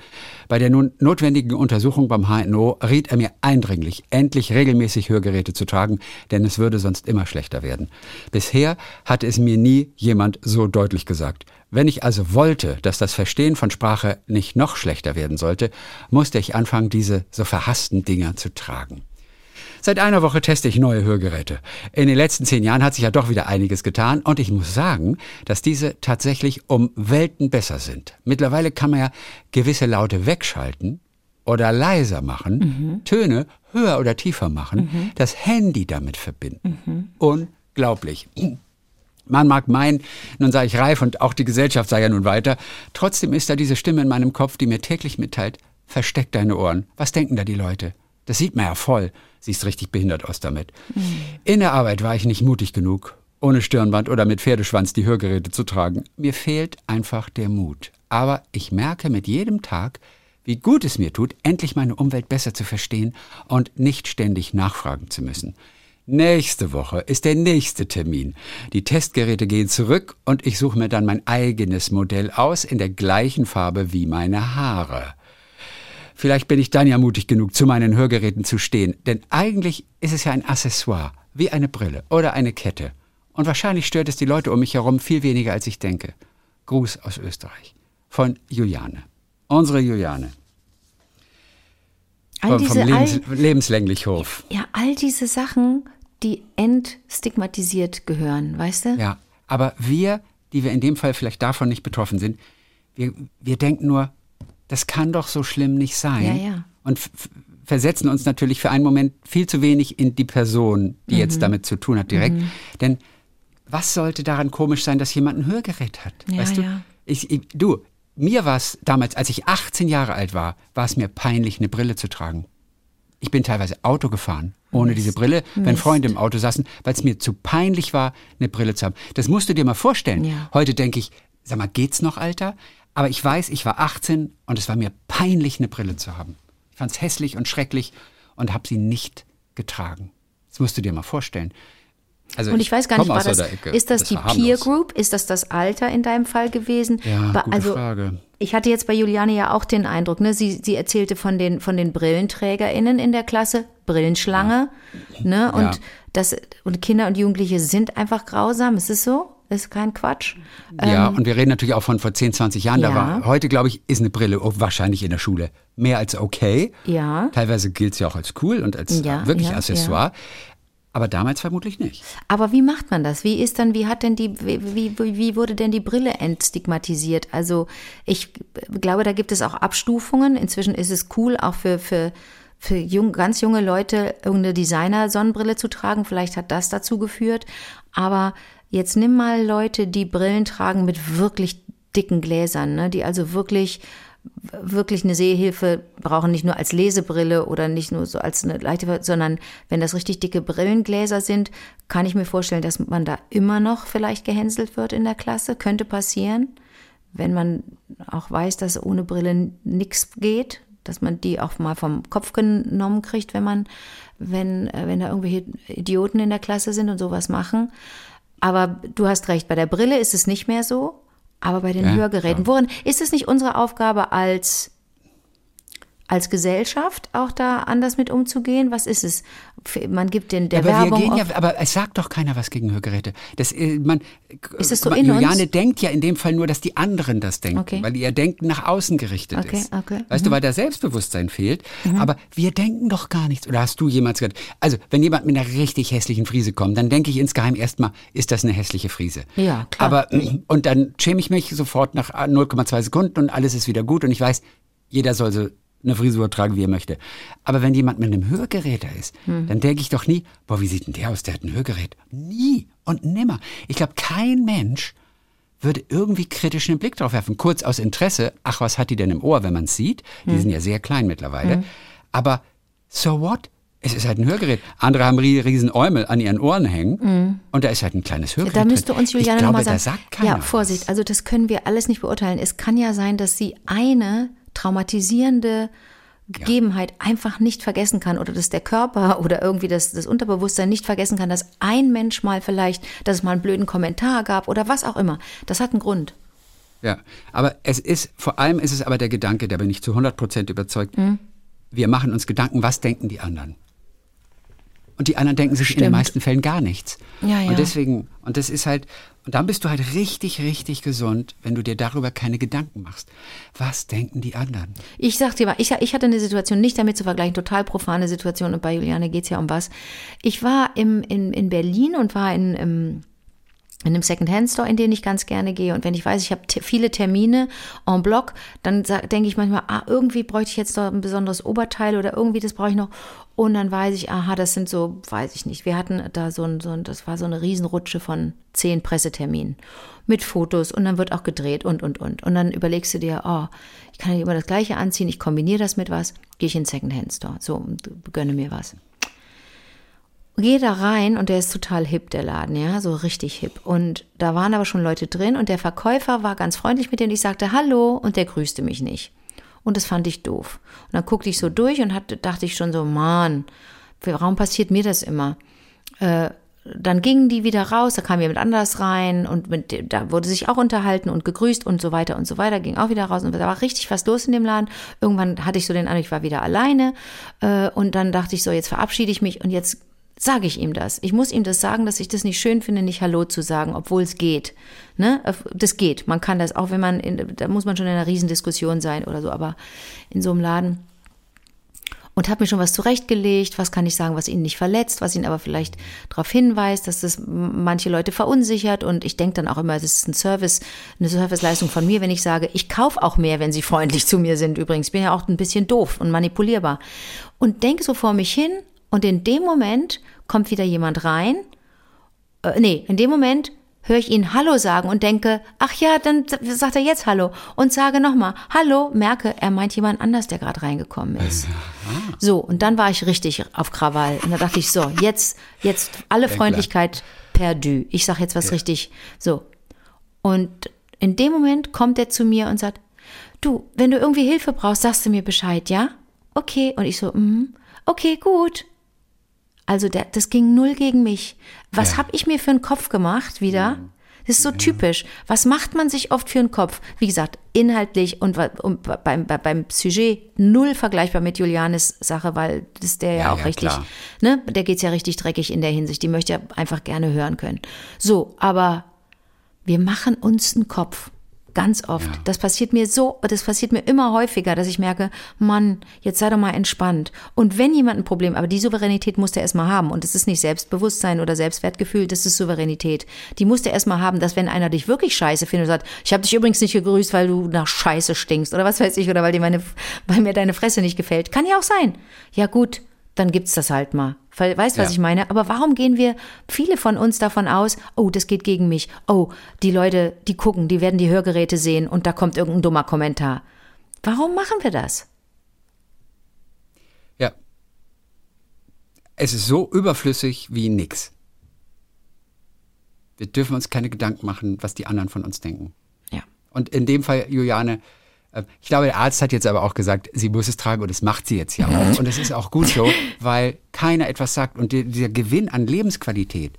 Bei der nun notwendigen Untersuchung beim HNO riet er mir eindringlich, endlich regelmäßig Hörgeräte zu tragen, denn es würde sonst immer schlechter werden. Bisher hatte es mir nie jemand so deutlich gesagt. Wenn ich also wollte, dass das Verstehen von Sprache nicht noch schlechter werden sollte, musste ich anfangen, diese so verhassten Dinger zu tragen. Seit einer Woche teste ich neue Hörgeräte. In den letzten zehn Jahren hat sich ja doch wieder einiges getan und ich muss sagen, dass diese tatsächlich um Welten besser sind. Mittlerweile kann man ja gewisse Laute wegschalten oder leiser machen, Töne höher oder tiefer machen, das Handy damit verbinden. Unglaublich. Man mag meinen, nun sei ich reif und auch die Gesellschaft sei ja nun weiter. Trotzdem ist da diese Stimme in meinem Kopf, die mir täglich mitteilt, versteck deine Ohren. Was denken da die Leute? Das sieht man ja voll. Siehst richtig behindert aus damit. In der Arbeit war ich nicht mutig genug, ohne Stirnband oder mit Pferdeschwanz die Hörgeräte zu tragen. Mir fehlt einfach der Mut. Aber ich merke mit jedem Tag, wie gut es mir tut, endlich meine Umwelt besser zu verstehen und nicht ständig nachfragen zu müssen. Nächste Woche ist der nächste Termin. Die Testgeräte gehen zurück und ich suche mir dann mein eigenes Modell aus in der gleichen Farbe wie meine Haare. Vielleicht bin ich dann ja mutig genug, zu meinen Hörgeräten zu stehen, denn eigentlich ist es ja ein Accessoire, wie eine Brille oder eine Kette. Und wahrscheinlich stört es die Leute um mich herum viel weniger, als ich denke. Gruß aus Österreich. Von Juliane. Unsere Juliane. All Vom, diese, vom Lebens, all, Lebenslänglich-Hof. ja, all diese Sachen, die entstigmatisiert gehören, weißt du? Ja, aber wir, die wir in dem Fall vielleicht davon nicht betroffen sind, wir, wir denken nur, das kann doch so schlimm nicht sein. Ja, ja. Und versetzen uns natürlich für einen Moment viel zu wenig in die Person, die Mhm. jetzt damit zu tun hat, direkt. Denn was sollte daran komisch sein, dass jemand ein Hörgerät hat? Ja, weißt du? Ich, ich, du, mir war es damals, als ich 18 Jahre alt war, war es mir peinlich, eine Brille zu tragen. Ich bin teilweise Auto gefahren, ohne diese Brille, wenn Mist. Freunde im Auto saßen, weil es mir zu peinlich war, eine Brille zu haben. Das musst du dir mal vorstellen. Ja. Heute denke ich, sag mal, geht's noch, Alter? Aber ich weiß, ich war 18 und es war mir peinlich, eine Brille zu haben. Ich fand es hässlich und schrecklich und habe sie nicht getragen. Das musst du dir mal vorstellen. Also Und ich weiß gar nicht, war das, Ecke. ist das, die war Peer. Group? Ist das das Alter in deinem Fall gewesen? Ja, Ba- gute also, Frage. Ich hatte jetzt bei Juliane ja auch den Eindruck, ne? sie, sie erzählte von den, von den BrillenträgerInnen in der Klasse, Brillenschlange, ne? Und, Ja. das, und Kinder und Jugendliche sind einfach grausam. Ist es so? Ist kein Quatsch? Ja, und wir reden natürlich auch von vor 10, 20 Jahren. Da Ähm, ja. war, heute, glaube ich, ist eine Brille oh, wahrscheinlich in der Schule mehr als okay. Ja. Teilweise gilt es ja auch als cool und als Ja, wirklich ja, Accessoire. Aber damals vermutlich nicht. Aber wie macht man das? Wie ist dann, wie hat denn die, wie, wie, wie wurde denn die Brille entstigmatisiert? Also ich glaube, da gibt es auch Abstufungen. Inzwischen ist es cool, auch für, für, für jung, ganz junge Leute irgendeine Designer-Sonnenbrille zu tragen. Vielleicht hat das dazu geführt. Aber jetzt nimm mal Leute, die Brillen tragen mit wirklich dicken Gläsern, ne? die also wirklich wirklich eine Sehhilfe brauchen, nicht nur als Lesebrille oder nicht nur so als eine leichte, sondern wenn das richtig dicke Brillengläser sind, kann ich mir vorstellen, dass man da immer noch vielleicht gehänselt wird in der Klasse. Könnte passieren, wenn man auch weiß, dass ohne Brille nichts geht, dass man die auch mal vom Kopf genommen kriegt, wenn man, wenn, äh, wenn da irgendwelche Idioten in der Klasse sind und sowas machen. Aber du hast recht, bei der Brille ist es nicht mehr so, aber bei den Ja, Hörgeräten. Worin ist es nicht unsere Aufgabe als als Gesellschaft auch da anders mit umzugehen? Was ist es? Man gibt den der aber Werbung wir gehen ja, aber es sagt doch keiner was gegen Hörgeräte. Das, äh, man, Ist es so mal, in uns? Juliane denkt ja in dem Fall nur, dass die anderen das denken, Okay. weil ihr Denken nach außen gerichtet Okay, ist. okay, Mhm. Weißt du, weil da Selbstbewusstsein fehlt. Aber wir denken doch gar nichts. Oder hast du jemals gesagt, also wenn jemand mit einer richtig hässlichen Frise kommt, dann denke ich insgeheim erstmal, ist das eine hässliche Frise? Ja, klar. Aber, und dann schäme ich mich sofort nach 0,2 Sekunden und alles ist wieder gut und ich weiß, jeder soll so eine Frisur tragen, wie er möchte. Aber wenn jemand mit einem Hörgerät da ist, Hm. dann denke ich doch nie, boah, wie sieht denn der aus? Der hat ein Hörgerät. Nie und nimmer. Ich glaube, kein Mensch würde irgendwie kritisch einen Blick drauf werfen. Kurz aus Interesse, ach, was hat die denn im Ohr, wenn man es sieht? Die Hm. sind ja sehr klein mittlerweile. Aber so what? Es ist halt ein Hörgerät. Andere haben rie- riesen Äumel an ihren Ohren hängen und da ist halt ein kleines Hörgerät. Da müsste uns Juliane nochmal sagen. da sagt keiner ja, Vorsicht, also das können wir alles nicht beurteilen. Es kann ja sein, dass sie eine traumatisierende Gegebenheit einfach nicht vergessen kann oder dass der Körper (laughs) oder irgendwie das, das Unterbewusstsein nicht vergessen kann, dass ein Mensch mal vielleicht, dass es mal einen blöden Kommentar gab oder was auch immer. Das hat einen Grund. Ja, aber es ist, vor allem ist es aber der Gedanke, da bin ich zu 100 Prozent überzeugt, Mhm. wir machen uns Gedanken, was denken die anderen? Und die anderen denken sich in den Stimmt. meisten Fällen gar nichts. Ja, ja. Und deswegen, und das ist halt, und dann bist du halt richtig, richtig gesund, wenn du dir darüber keine Gedanken machst. Was denken die anderen? Ich sag dir mal, ich, ich hatte eine Situation nicht damit zu vergleichen, total profane Situation und bei Juliane geht's ja um was. Ich war im, in, in Berlin und war in, im, in einem Secondhand-Store, in den ich ganz gerne gehe. Und wenn ich weiß, ich habe viele Termine en bloc, dann denke ich manchmal, ah, irgendwie bräuchte ich jetzt noch ein besonderes Oberteil oder irgendwie das brauche ich noch. Und dann weiß ich, aha, das sind so, weiß ich nicht. Wir hatten da so ein, so ein das war so eine Riesenrutsche von zehn Presseterminen mit Fotos und dann wird auch gedreht und, und, und. Und dann überlegst du dir, oh, ich kann ja immer das Gleiche anziehen, ich kombiniere das mit was, gehe ich in den Secondhand-Store, so, und gönne mir was. Gehe da rein und der ist total hip, der Laden, ja, so richtig hip. Und da waren aber schon Leute drin und der Verkäufer war ganz freundlich mit denen. Ich sagte Hallo und der grüßte mich nicht. Und das fand ich doof. Und dann guckte ich so durch und hatte, dachte ich schon so, Mann, warum passiert mir das immer? Äh, dann gingen die wieder raus, da kam jemand anders rein und mit, da wurde sich auch unterhalten und gegrüßt und so weiter und so weiter, ging auch wieder raus und da war richtig was los in dem Laden. Irgendwann hatte ich so den Eindruck, ich war wieder alleine äh, und dann dachte ich so, jetzt verabschiede ich mich und jetzt sage ich ihm das. Ich muss ihm das sagen, dass ich das nicht schön finde, nicht Hallo zu sagen, obwohl es geht. Ne? Das geht. Man kann das, auch wenn man, in, da muss man schon in einer Riesendiskussion sein oder so, aber in so einem Laden und habe mir schon was zurechtgelegt, was kann ich sagen, was ihn nicht verletzt, was ihn aber vielleicht darauf hinweist, dass das manche Leute verunsichert und ich denke dann auch immer, das ist ein Service, eine Serviceleistung von mir, wenn ich sage, ich kaufe auch mehr, wenn sie freundlich zu mir sind übrigens, bin ja auch ein bisschen doof und manipulierbar und denke so vor mich hin und in dem Moment kommt wieder jemand rein, äh, nee, in dem Moment höre ich ihn Hallo sagen und denke, ach ja, dann sagt er jetzt Hallo und sage nochmal Hallo, merke, er meint jemand anders, der gerade reingekommen ist. So, und dann war ich richtig auf Krawall. Und da dachte ich, so, jetzt, jetzt alle. Freundlichkeit perdu. Ich sage jetzt was richtig. So. Und in dem Moment kommt er zu mir und sagt, du, wenn du irgendwie Hilfe brauchst, sagst du mir Bescheid, ja? Okay. Und ich so, mhm. okay, gut. Also der, das ging null gegen mich. Was Ja. hab ich mir für einen Kopf gemacht wieder? Das ist so typisch. Was macht man sich oft für einen Kopf? Wie gesagt, inhaltlich und, und beim, beim, beim Sujet null vergleichbar mit Julianes Sache, weil das der ja, Ja, auch ja, richtig, klar. ne? Der geht's ja richtig dreckig in der Hinsicht. Die möchte ja einfach gerne hören können. So, aber wir machen uns einen Kopf. Ganz oft. Ja. Das passiert mir so, das passiert mir immer häufiger, dass ich merke, Mann, jetzt sei doch mal entspannt. Und wenn jemand ein Problem, aber die Souveränität muss der erstmal haben. Und es ist nicht Selbstbewusstsein oder Selbstwertgefühl, das ist Souveränität. Die muss der erstmal haben, dass wenn einer dich wirklich scheiße findet und sagt, ich habe dich übrigens nicht gegrüßt, weil du nach Scheiße stinkst oder was weiß ich, oder weil dir meine, weil mir deine Fresse nicht gefällt. Kann ja auch sein. Ja gut, dann gibt's das halt mal. Weißt, was Ja. ich meine? Aber warum gehen wir, viele von uns davon aus, oh, das geht gegen mich. Oh, die Leute, die gucken, die werden die Hörgeräte sehen und da kommt irgendein dummer Kommentar. Warum machen wir das? Ja. Es ist so überflüssig wie nix. Wir dürfen uns keine Gedanken machen, was die anderen von uns denken. Ja. Und in dem Fall, Juliane, ich glaube, der Arzt hat jetzt aber auch gesagt, sie muss es tragen und das macht sie jetzt ja auch. Und es ist auch gut so, weil keiner etwas sagt. Und die- dieser Gewinn an Lebensqualität,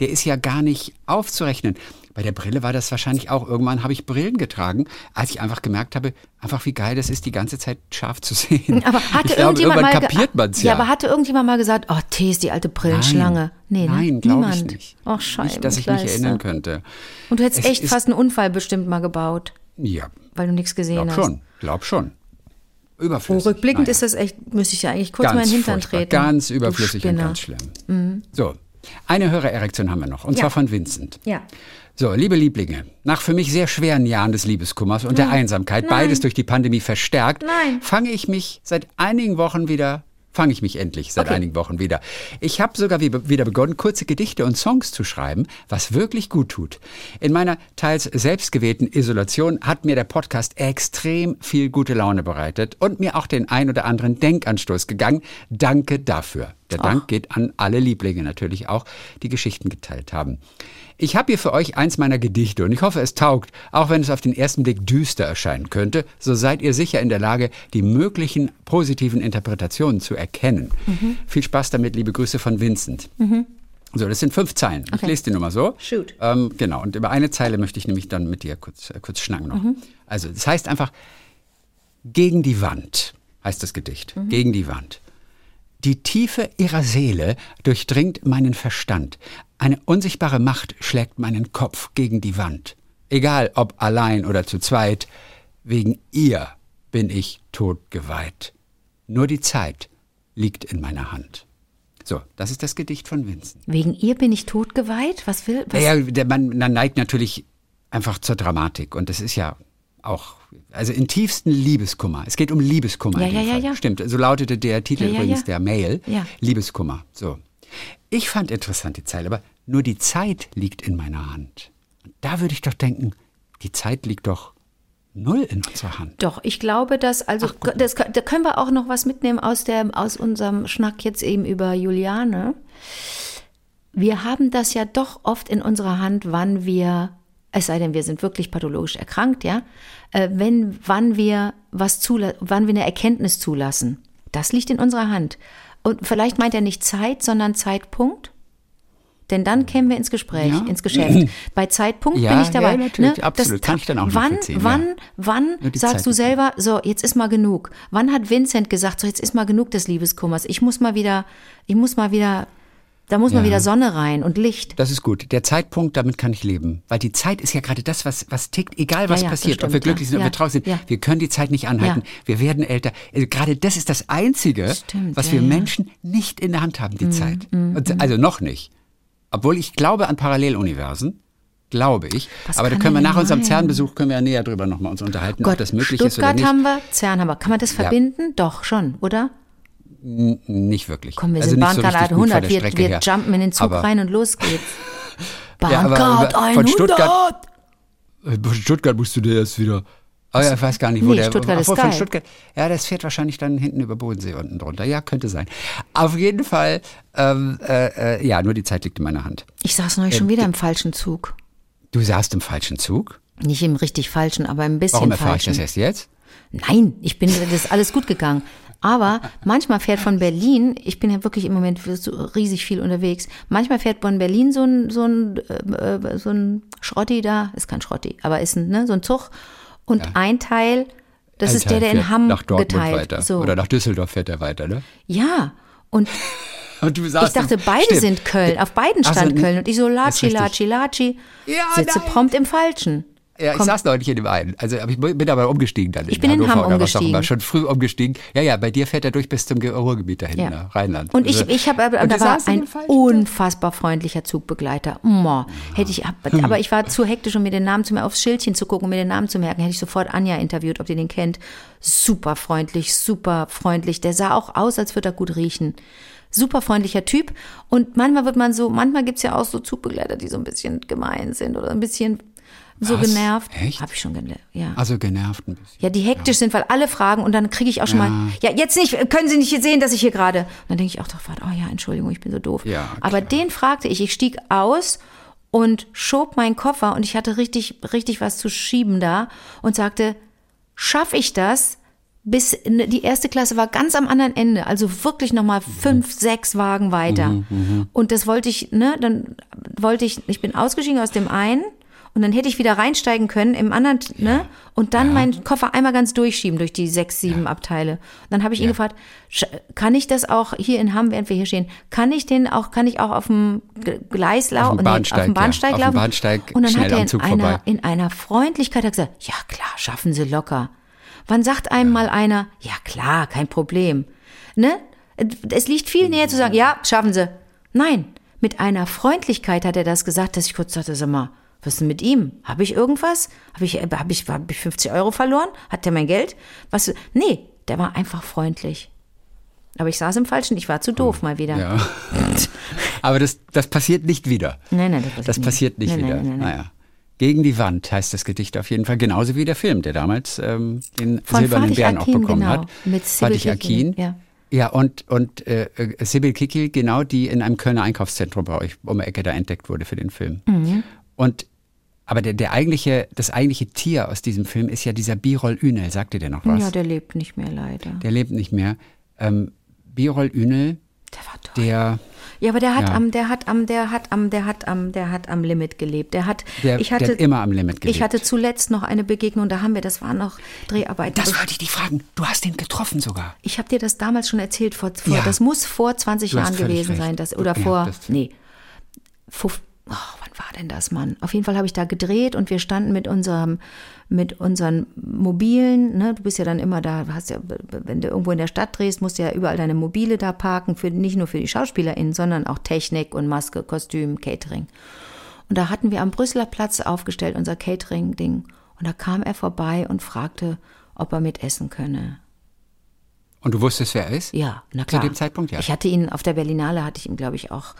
der ist ja gar nicht aufzurechnen. Bei der Brille war das wahrscheinlich auch. Irgendwann habe ich Brillen getragen, als ich einfach gemerkt habe, einfach wie geil das ist, die ganze Zeit scharf zu sehen. (laughs) Aber hatte glaube, irgendjemand irgendwann mal kapiert man es ja. ja, aber hatte irgendjemand mal gesagt, oh, Tee ist die alte Brillenschlange? Nee, ne? Nein, glaube ich nicht. Ach, Scheiße. nicht, dass ich mich erinnern könnte. Und du hättest Es echt fast einen Unfall bestimmt mal gebaut, Ja, weil du nichts gesehen glaub hast. schon, glaub schon. Oh, Überflüssig. rückblickend Naja. ist das echt, müsste ich ja eigentlich kurz ganz mal in den Hintern treten. Ganz überflüssig und ganz schlimm. So, eine Hörererektion haben wir noch, und Ja. zwar von Vincent. Ja. So, liebe Lieblinge, nach für mich sehr schweren Jahren des Liebeskummers und der Einsamkeit, beides durch die Pandemie verstärkt, Nein. fange ich mich seit einigen Wochen wieder, fange ich mich endlich seit einigen Wochen wieder. Ich habe sogar wie- wieder begonnen, kurze Gedichte und Songs zu schreiben, was wirklich gut tut. In meiner teils selbstgewählten Isolation hat mir der Podcast extrem viel gute Laune bereitet und mir auch den ein oder anderen Denkanstoß gegangen. Danke dafür. Der Dank geht an alle Lieblinge natürlich auch, die Geschichten geteilt haben. Ich habe hier für euch eins meiner Gedichte und ich hoffe, es taugt, auch wenn es auf den ersten Blick düster erscheinen könnte, so seid ihr sicher in der Lage, die möglichen positiven Interpretationen zu erkennen. Viel Spaß damit, liebe Grüße von Vincent. So, das sind fünf Zeilen. Ich lese die nur mal so. Shoot. Ähm, genau, und über eine Zeile möchte ich nämlich dann mit dir kurz, äh, kurz schnacken noch. Also, das heißt einfach, gegen die Wand heißt das Gedicht. Gegen die Wand. Die Tiefe ihrer Seele durchdringt meinen Verstand. Eine unsichtbare Macht schlägt meinen Kopf gegen die Wand. Egal ob allein oder zu zweit, wegen ihr bin ich totgeweiht. Nur die Zeit liegt in meiner Hand. So, das ist das Gedicht von Vincent. Wegen ihr bin ich totgeweiht? Was will, was? Naja, der, man, man neigt natürlich einfach zur Dramatik und das ist ja auch, also in tiefsten Liebeskummer. Es geht um Liebeskummer. Ja, ja, ja, ja. Stimmt, so lautete der Titel Ja, ja, übrigens ja. der Mail. Ja. Liebeskummer. So. Ich fand interessant die Zeile, aber nur die Zeit liegt in meiner Hand. Und da würde ich doch denken, die Zeit liegt doch null in unserer Hand. Doch, ich glaube, dass, also, das, da können wir auch noch was mitnehmen aus, der, aus unserem Schnack jetzt eben über Juliane. Wir haben das ja doch oft in unserer Hand, wann wir, es sei denn, wir sind wirklich pathologisch erkrankt, ja, äh, wenn, wann wir was zula wann wir eine Erkenntnis zulassen. Das liegt in unserer Hand. Und vielleicht meint er nicht Zeit, sondern Zeitpunkt. Denn dann kämen wir ins Gespräch, Ja. ins Geschäft. (clears throat) Bei Zeitpunkt Ja, bin ich dabei. ja, natürlich, ne? absolut. Kann ich dann auch wann, wann, wann sagst Zeit du selber, so, jetzt ist mal genug? Wann hat Vincent gesagt, so, jetzt ist mal genug des Liebeskummers? Ich muss mal wieder, ich muss mal wieder, da muss mal Ja. wieder Sonne rein und Licht. Das ist gut. Der Zeitpunkt, damit kann ich leben. Weil die Zeit ist ja gerade das, was, was tickt, egal was Ja, ja, passiert. ob wir stimmt, glücklich ja. sind, ob Ja, wir traurig sind. ja. Wir können die Zeit nicht anhalten. Ja. Wir werden älter. Also gerade das ist das Einzige, Stimmt, was ja, wir ja. Mhm, Menschen nicht in der Hand haben, die Zeit. Und, also noch nicht. Obwohl ich glaube an Paralleluniversen. Glaube ich. Was Aber da können wir nach unserem? CERN-Besuch können wir ja näher drüber nochmal uns unterhalten, ob Gott, das möglich ist oder Stuttgart nicht. haben wir, CERN haben wir. Kann man das verbinden? Doch, schon, oder? Nicht wirklich. Komm, wir also sind so von 100, der wir, wir her. jumpen in den Zug Aber- rein und los geht's. (laughs) Ja, Bahncard von 100! Stuttgart- Äh, Von Stuttgart musst du dir erst wieder. Aber ja, ich weiß gar nicht, wo Nee, der. Stuttgart ist von geil. Stuttgart. Ja, das fährt wahrscheinlich dann hinten über Bodensee unten drunter. Ja, könnte sein. Auf jeden Fall, ähm, äh, äh, ja, nur die Zeit liegt in meiner Hand. Ich saß neulich Äh, schon wieder im falschen Zug. Du saßt im falschen Zug. Nicht im richtig falschen, aber ein bisschen Warum erfahre ich falschen. das erst jetzt? Nein, ich bin, das ist alles gut gegangen. Aber manchmal fährt von Berlin, ich bin ja wirklich im Moment so riesig viel unterwegs, manchmal fährt von Berlin so ein, so ein, äh, äh, so ein Schrotti da, ist kein Schrotti, aber ist ein, ne, so ein Zug. Und ein Teil, das Ein ist Teil der, der in Hamm nach Dortmund geteilt. weiter. So. Oder nach Düsseldorf fährt er weiter, ne? ja, und (laughs) ich dachte, im- beide Stimmt. sind Köln, auf beiden so, stand nee, Köln. Und ich so, Latschi. Latschi, Latschi, Ja, sitze nein. prompt im Falschen. Ja, ich Komm. saß neulich in dem einen. Also aber ich bin aber umgestiegen dann. Ich bin in Hamm umgestiegen. Schon früh umgestiegen. Ja, ja, bei dir fährt er durch bis zum Ge- Ruhrgebiet dahin, Ja. nach Rheinland. Und ich, Also- ich habe, aber Und da war ein unfassbar freundlicher Zugbegleiter. Mo, hätte ich, aber ich war zu hektisch, um mir den Namen zu merken, aufs Schildchen zu gucken, um mir den Namen zu merken. Hätte ich sofort Anja interviewt, ob ihr den kennt. Super freundlich, super freundlich. Der sah auch aus, als würde er gut riechen. Super freundlicher Typ. Und manchmal wird man so, manchmal gibt's ja auch so Zugbegleiter, die so ein bisschen gemein sind oder ein bisschen so Was? genervt. Echt? Habe ich schon gelernt, ja. Also genervt ein bisschen. Ja, die hektisch sind, weil alle fragen und dann kriege ich auch schon mal, ja, jetzt nicht, können Sie nicht sehen, dass ich hier gerade. Und dann denke ich auch doch, warte, oh ja, Entschuldigung, ich bin so doof. Ja, Aber den fragte ich, ich stieg aus und schob meinen Koffer und ich hatte richtig, richtig was zu schieben da und sagte, schaffe ich das, bis die erste Klasse war ganz am anderen Ende, also wirklich nochmal fünf, sechs Wagen weiter. Und das wollte ich, ne, dann wollte ich, ich bin ausgestiegen aus dem einen und dann hätte ich wieder reinsteigen können im anderen, ne, und dann meinen Koffer einmal ganz durchschieben durch die sechs, sieben Abteile. Und dann habe ich ihn gefragt, kann ich das auch hier in Hamm, während wir hier stehen, kann ich den auch, kann ich auch auf dem Gleis laufen, dem Bahnsteig, auf dem ja. Bahnsteig Auf laufen? Bahnsteig und dann hat er in einer, vorbei. in einer Freundlichkeit hat gesagt, ja klar, schaffen Sie locker. Wann sagt einem mal einer, ja klar, kein Problem. Ne? Es liegt viel näher zu sagen, ja, schaffen Sie. Nein, mit einer Freundlichkeit hat er das gesagt, dass ich kurz dachte, sag mal, was ist denn mit ihm? Habe ich irgendwas? Habe ich, hab ich, hab ich 50 Euro verloren? Hat der mein Geld? Was? Nee, der war einfach freundlich. Aber ich saß im Falschen, ich war zu doof mal wieder. Ja. (laughs) Aber das, das passiert nicht wieder. Nein, nein, das passiert Das nicht. passiert nicht Nein, wieder. nein, nein. Naja. Gegen die Wand heißt das Gedicht auf jeden Fall, genauso wie der Film, der damals ähm, den Von Silbernen Fatih Bären auch Akin, bekommen genau, hat. mit Sibyl Fatih Akin. ja. Ja, und, und äh, äh, Sibyl Kikil, genau, die in einem Kölner Einkaufszentrum bei euch um die Ecke da entdeckt wurde für den Film. Mhm. Und aber der, der eigentliche, das eigentliche Tier aus diesem Film ist ja dieser Birol Ünel. Sagt ihr der noch was? Ja, der lebt nicht mehr leider. der lebt nicht mehr. Ähm, Birol Ünel, Der war toll. der Ja, aber der hat Ja. am, der hat am, der hat am, der hat am, der hat am Limit gelebt. Der hat, Der- ich der hatte hat immer am Limit gelebt. Ich hatte zuletzt noch eine Begegnung, da haben wir, das waren noch Dreharbeiten. Das wollte ich dich fragen. Du hast ihn getroffen sogar. ich habe dir das damals schon erzählt, vor, vor Ja. das muss vor 20 Du hast Jahren gewesen recht. sein, das, oder Ja, vor, das- nee, fuf, oh, wann war denn das, Mann? Auf jeden Fall habe ich da gedreht und wir standen mit unserem, mit unseren Mobilen, ne, du bist ja dann immer da, hast ja, wenn du irgendwo in der Stadt drehst, musst du ja überall deine Mobile da parken, für, nicht nur für die SchauspielerInnen, sondern auch Technik und Maske, Kostüm, Catering. Und da hatten wir am Brüsseler Platz aufgestellt, unser Catering-Ding. Und da kam er vorbei und fragte, ob er mitessen könne. Und du wusstest, wer er ist? Ja, na Zu klar. dem Zeitpunkt, ja. Ich hatte ihn auf der Berlinale, hatte ich ihm, glaube ich, auch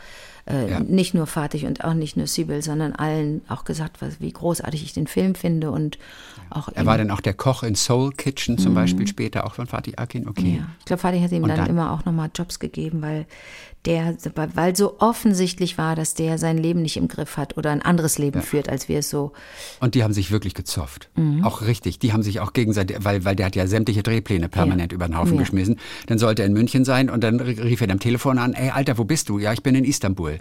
äh, Ja. nicht nur Fatih und auch nicht nur Sibyl, sondern allen auch gesagt, was, wie großartig ich den Film finde und auch Er war dann auch der Koch in Soul Kitchen zum Beispiel später, auch von Fatih Akin. Okay. Mhm. Ja, ich glaube, Fatih hat ihm dann, dann? immer auch nochmal Jobs gegeben, weil der, weil so offensichtlich war, dass der sein Leben nicht im Griff hat oder ein anderes Leben führt, als wir es so. Und die haben sich wirklich gezofft. Mhm. Auch richtig. Die haben sich auch gegenseitig, weil, weil der hat ja sämtliche Drehpläne permanent Ja. über den Haufen Ja. geschmissen. Dann sollte er in München sein und dann rief er am Telefon an, ey Alter, wo bist du? Ja, ich bin in Istanbul.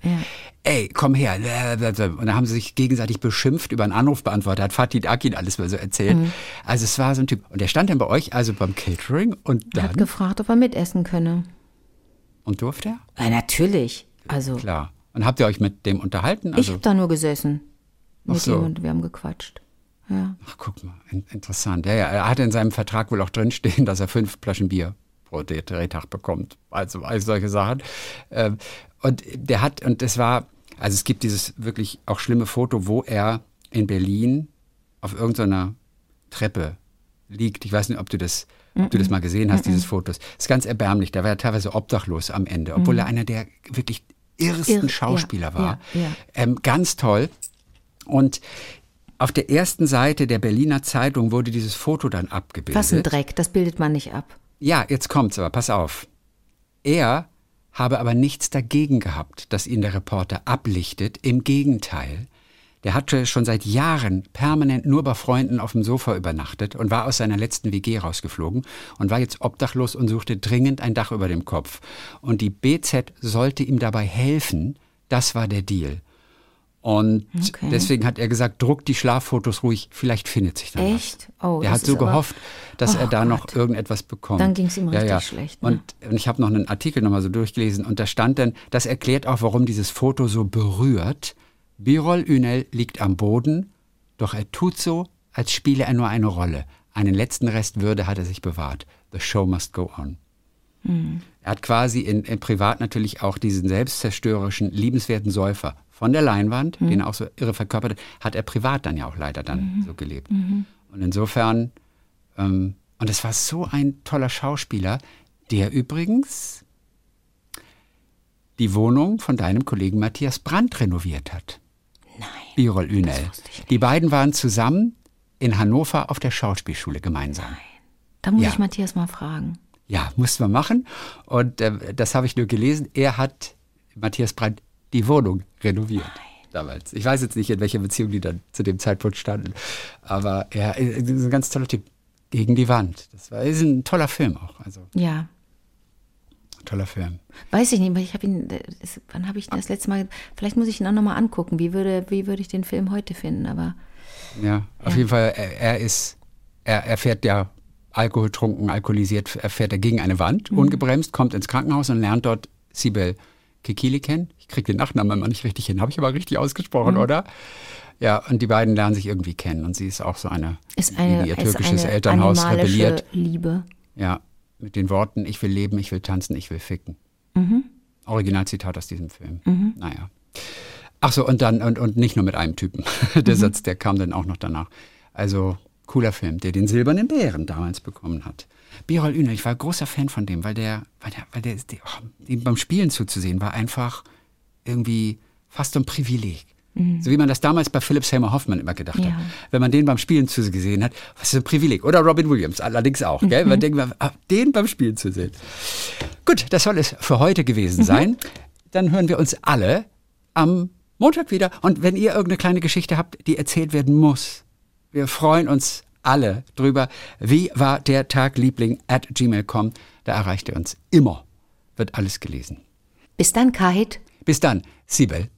Ey, komm her. Und dann haben sie sich gegenseitig beschimpft über einen Anrufbeantworter. Hat Fatih Akin alles mal so erzählt. Mhm. Also es war so ein Typ. Und der stand dann bei euch, also beim Catering und Er hat dann, gefragt, ob er mitessen könne. und durfte er? Ja, natürlich. Also, Klar. Und habt ihr euch mit dem unterhalten? ich Also, habe da nur gesessen mit so. ihm und wir haben gequatscht. Ja. Ach, guck mal, in, interessant. Ja, ja, er hatte in seinem Vertrag wohl auch drinstehen, (laughs) dass er fünf Flaschen Bier pro Dreh- Drehtag bekommt. Also, all solche Sachen. Ähm, und der hat, und es war, also es gibt dieses wirklich auch schlimme Foto, wo er in Berlin auf irgendeiner Treppe liegt. Ich weiß nicht, ob du das, ob du das mal gesehen hast, dieses Fotos. ist ganz erbärmlich. Da war er teilweise obdachlos am Ende, obwohl er einer der wirklich irrsten Irr- Schauspieler ja, war. ja, ja. Ähm, ganz toll. Und auf der ersten Seite der Berliner Zeitung wurde dieses Foto dann abgebildet. Was ein Dreck, das bildet man nicht ab. Ja, jetzt kommt's aber, pass auf. Er habe aber nichts dagegen gehabt, dass ihn der Reporter ablichtet. Im Gegenteil. Der hatte schon seit Jahren permanent nur bei Freunden auf dem Sofa übernachtet und war aus seiner letzten WG rausgeflogen und war jetzt obdachlos und suchte dringend ein Dach über dem Kopf. Und die BZ sollte ihm dabei helfen. Das war der Deal. Und Okay. deswegen hat er gesagt, druck die Schlaffotos ruhig, vielleicht findet sich da was. Echt? Oh, Der das hat so aber- gehofft, dass Oh er da noch Gott. irgendetwas bekommt. Dann ging's ihm richtig schlecht, ne? Und, und ich habe noch einen Artikel nochmal so durchgelesen und da stand dann, das erklärt auch, warum dieses Foto so berührt. Birol Ünel liegt am Boden, doch er tut so, als spiele er nur eine Rolle. Einen letzten Rest Würde hat er sich bewahrt. The show must go on. Hm. Er hat quasi in, in privat natürlich auch diesen selbstzerstörerischen, liebenswerten Säufer von der Leinwand, Hm. den er auch so irre verkörpert hat, hat er privat dann ja auch leider dann Mhm. so gelebt. Und insofern, ähm, und es war so ein toller Schauspieler, der übrigens die Wohnung von deinem Kollegen Matthias Brandt renoviert hat. Nein. Birol Ünel. Die beiden waren zusammen in Hannover auf der Schauspielschule gemeinsam. Da muss Ja. ich Matthias mal fragen. Ja, mussten wir machen. Und äh, das habe ich nur gelesen. Er hat, Matthias Brandt, die Wohnung renoviert. Damals. Ich weiß jetzt nicht, in welcher Beziehung die dann zu dem Zeitpunkt standen. Aber er ist ein ganz toller Typ. Gegen die Wand. Das war ist ein toller Film auch. Also Ja. toller Film. Weiß ich nicht, aber ich habe ihn, das, wann habe ich das letzte Mal, vielleicht muss ich ihn auch nochmal angucken. Wie würde, wie würde ich den Film heute finden, aber Ja, auf jeden Fall, er, er ist, er, er fährt ja alkoholtrunken, alkoholisiert, er fährt er gegen eine Wand, ungebremst, kommt ins Krankenhaus und lernt dort Sibel Kekili kennen. Ich kriege den Nachnamen immer nicht richtig hin, habe ich aber richtig ausgesprochen, oder? Ja, und die beiden lernen sich irgendwie kennen und sie ist auch so eine, ist eine, die ihr ist türkisches eine Elternhaus rebelliert. Liebe. Ja, mit den Worten, ich will leben, ich will tanzen, ich will ficken. Originalzitat aus diesem Film. Naja. Ach so, und dann, und, und nicht nur mit einem Typen. (laughs) der Satz, der kam dann auch noch danach. Also, cooler Film, der den Silbernen Bären damals bekommen hat. Birol Üner, ich war großer Fan von dem, weil der, weil der, weil der, der oh, dem beim Spielen zuzusehen war einfach irgendwie fast ein Privileg. So wie man das damals bei Philip Seymour Hoffman immer gedacht Ja. hat. Wenn man den beim Spielen zugesehen hat, was ist ein Privileg. Oder Robin Williams allerdings auch. Gell? Man denkt, ah, den beim Spielen zu sehen. Gut, das soll es für heute gewesen sein. Dann hören wir uns alle am Montag wieder. Und wenn ihr irgendeine kleine Geschichte habt, die erzählt werden muss, wir freuen uns alle drüber. Wie war der Tag, Liebling, at gmail.com. Da erreicht ihr uns immer. Wird alles gelesen. Bis dann, Kate. Bis dann, Sibel.